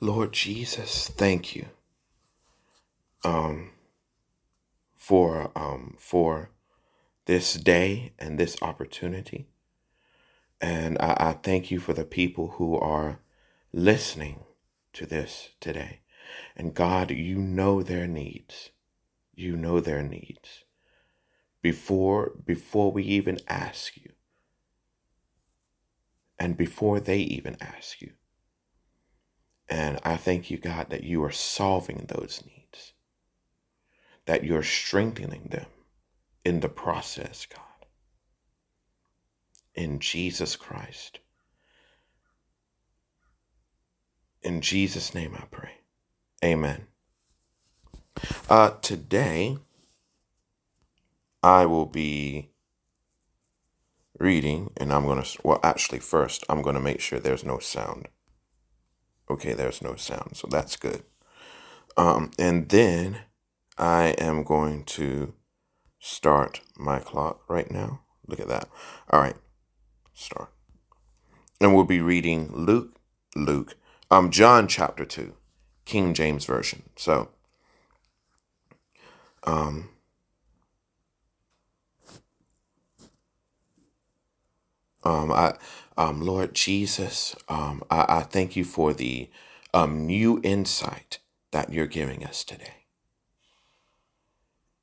Lord Jesus, thank you um, for um, for this day and this opportunity. And I, I thank you for the people who are listening to this today. And God, you know their needs. You know their needs. Before before we even ask you. And before they even ask you. And I thank you, God, that you are solving those needs. That you're strengthening them in the process, God. In Jesus Christ. In Jesus' name I pray. Amen. Uh, today, I will be reading, and I'm going to, well, actually, first, I'm going to make sure there's no sound. Okay, there's no sound, so that's good. Um, and then I am going to start my clock right now. Look at that. All right, start. And we'll be reading Luke, Luke, um, John chapter 2, King James Version. So, um, um, I, um, Lord Jesus, um, I, I thank you for the um, new insight that you're giving us today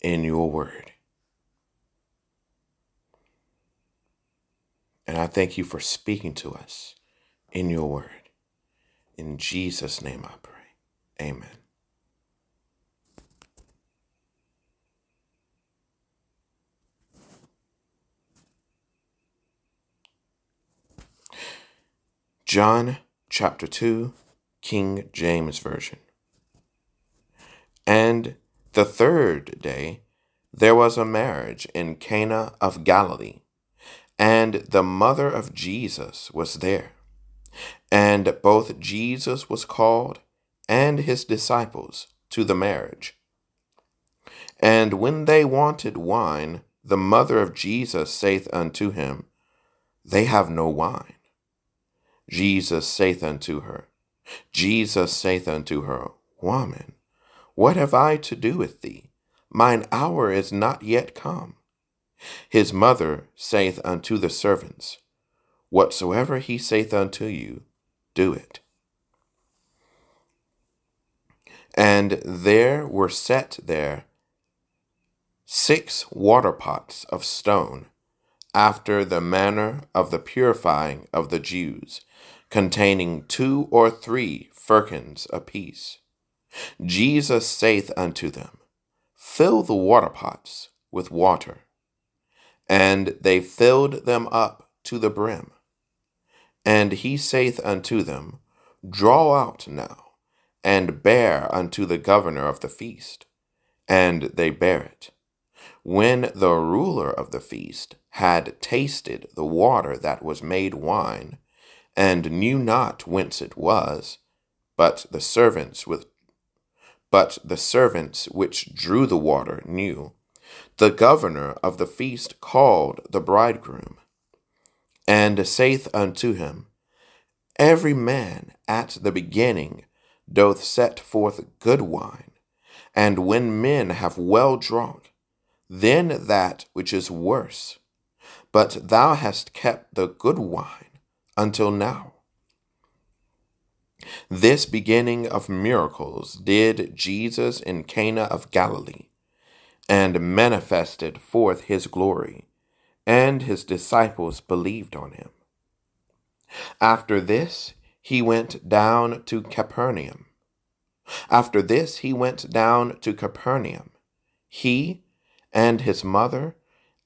in your word. And I thank you for speaking to us in your word. In Jesus' name I pray. Amen. John chapter 2, King James Version. And the third day there was a marriage in Cana of Galilee, and the mother of Jesus was there. And both Jesus was called and his disciples to the marriage. And when they wanted wine, the mother of Jesus saith unto him, They have no wine. Jesus saith unto her, Jesus saith unto her, Woman, what have I to do with thee? Mine hour is not yet come. His mother saith unto the servants, Whatsoever he saith unto you, do it. And there were set there six water pots of stone, after the manner of the purifying of the Jews, containing two or three firkins apiece. Jesus saith unto them, Fill the water pots with water. And they filled them up to the brim. And he saith unto them, Draw out now, and bear unto the governor of the feast. And they bear it. When the ruler of the feast had tasted the water that was made wine, and knew not whence it was, but the servants with but the servants which drew the water knew. The governor of the feast called the bridegroom, and saith unto him, Every man at the beginning doth set forth good wine, and when men have well drunk, then that which is worse. But thou hast kept the good wine until now. This beginning of miracles did Jesus in Cana of Galilee, and manifested forth his glory, and his disciples believed on him. After this, he went down to Capernaum. After this, he went down to Capernaum, he and his mother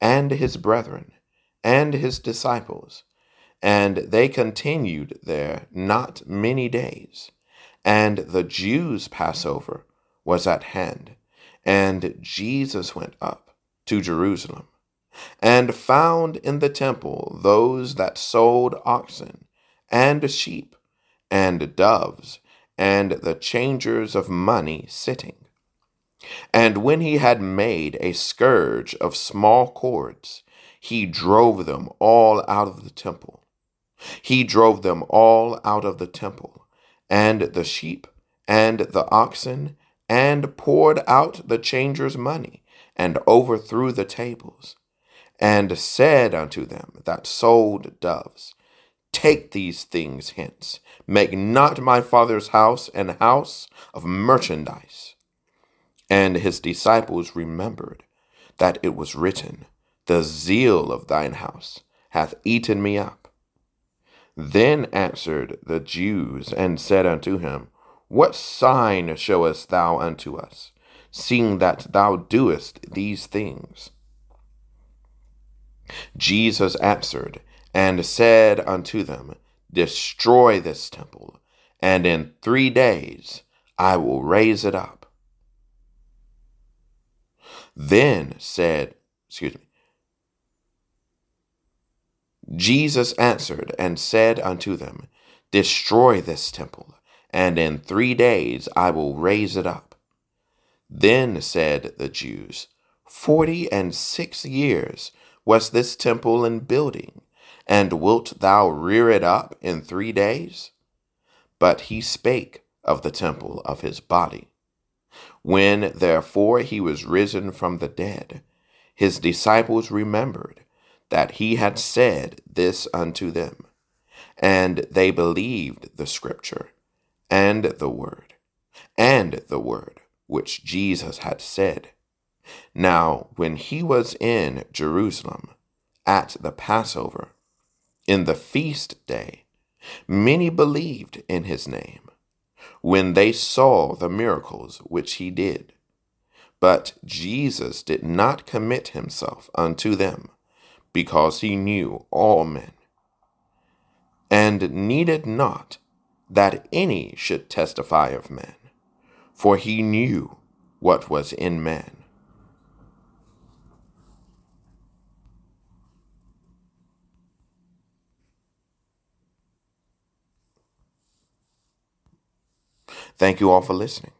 and his brethren and his disciples and they continued there not many days. And the Jews' Passover was at hand. And Jesus went up to Jerusalem, and found in the temple those that sold oxen, and sheep, and doves, and the changers of money sitting. And when he had made a scourge of small cords, he drove them all out of the temple he drove them all out of the temple and the sheep, and the oxen, and poured out the changers' money, and overthrew the tables, and said unto them that sold doves, Take these things hence, make not my father's house an house of merchandise. And his disciples remembered that it was written, The zeal of thine house hath eaten me up. Then answered the Jews and said unto him, What sign showest thou unto us, seeing that thou doest these things? Jesus answered and said unto them, Destroy this temple, and in three days I will raise it up. Then said, excuse me, Jesus answered and said unto them, Destroy this temple, and in three days I will raise it up. Then said the Jews, Forty and six years was this temple in building, and wilt thou rear it up in three days? But he spake of the temple of his body. When therefore he was risen from the dead, his disciples remembered that he had said this unto them. And they believed the scripture and the word, and the word which Jesus had said. Now, when he was in Jerusalem at the Passover, in the feast day, many believed in his name, when they saw the miracles which he did. But Jesus did not commit himself unto them because he knew all men, and needed not that any should testify of men, for he knew what was in man. Thank you all for listening.